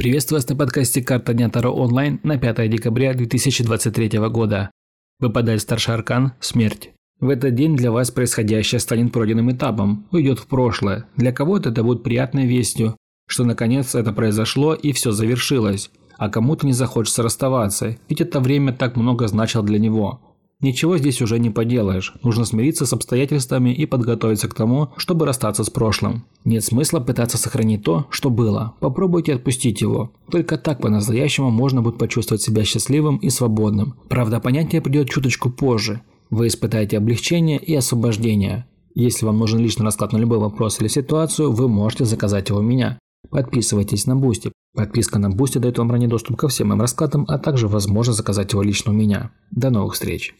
Приветствую вас на подкасте «Карта дня Таро онлайн» на 5 декабря 2023 года. Выпадает старший аркан – смерть. В этот день для вас происходящее станет пройденным этапом, уйдет в прошлое. Для кого-то это будет приятной вестью, что наконец это произошло и все завершилось. А кому-то не захочется расставаться, ведь это время так много значило для него. Ничего здесь уже не поделаешь, нужно смириться с обстоятельствами и подготовиться к тому, чтобы расстаться с прошлым. Нет смысла пытаться сохранить то, что было, попробуйте отпустить его. Только так по-настоящему можно будет почувствовать себя счастливым и свободным. Правда, понятие придет чуточку позже. Вы испытаете облегчение и освобождение. Если вам нужен личный расклад на любой вопрос или ситуацию, вы можете заказать его у меня. Подписывайтесь на Boosty. Подписка на Boosty дает вам ранний доступ ко всем моим раскладам, а также возможность заказать его лично у меня. До новых встреч!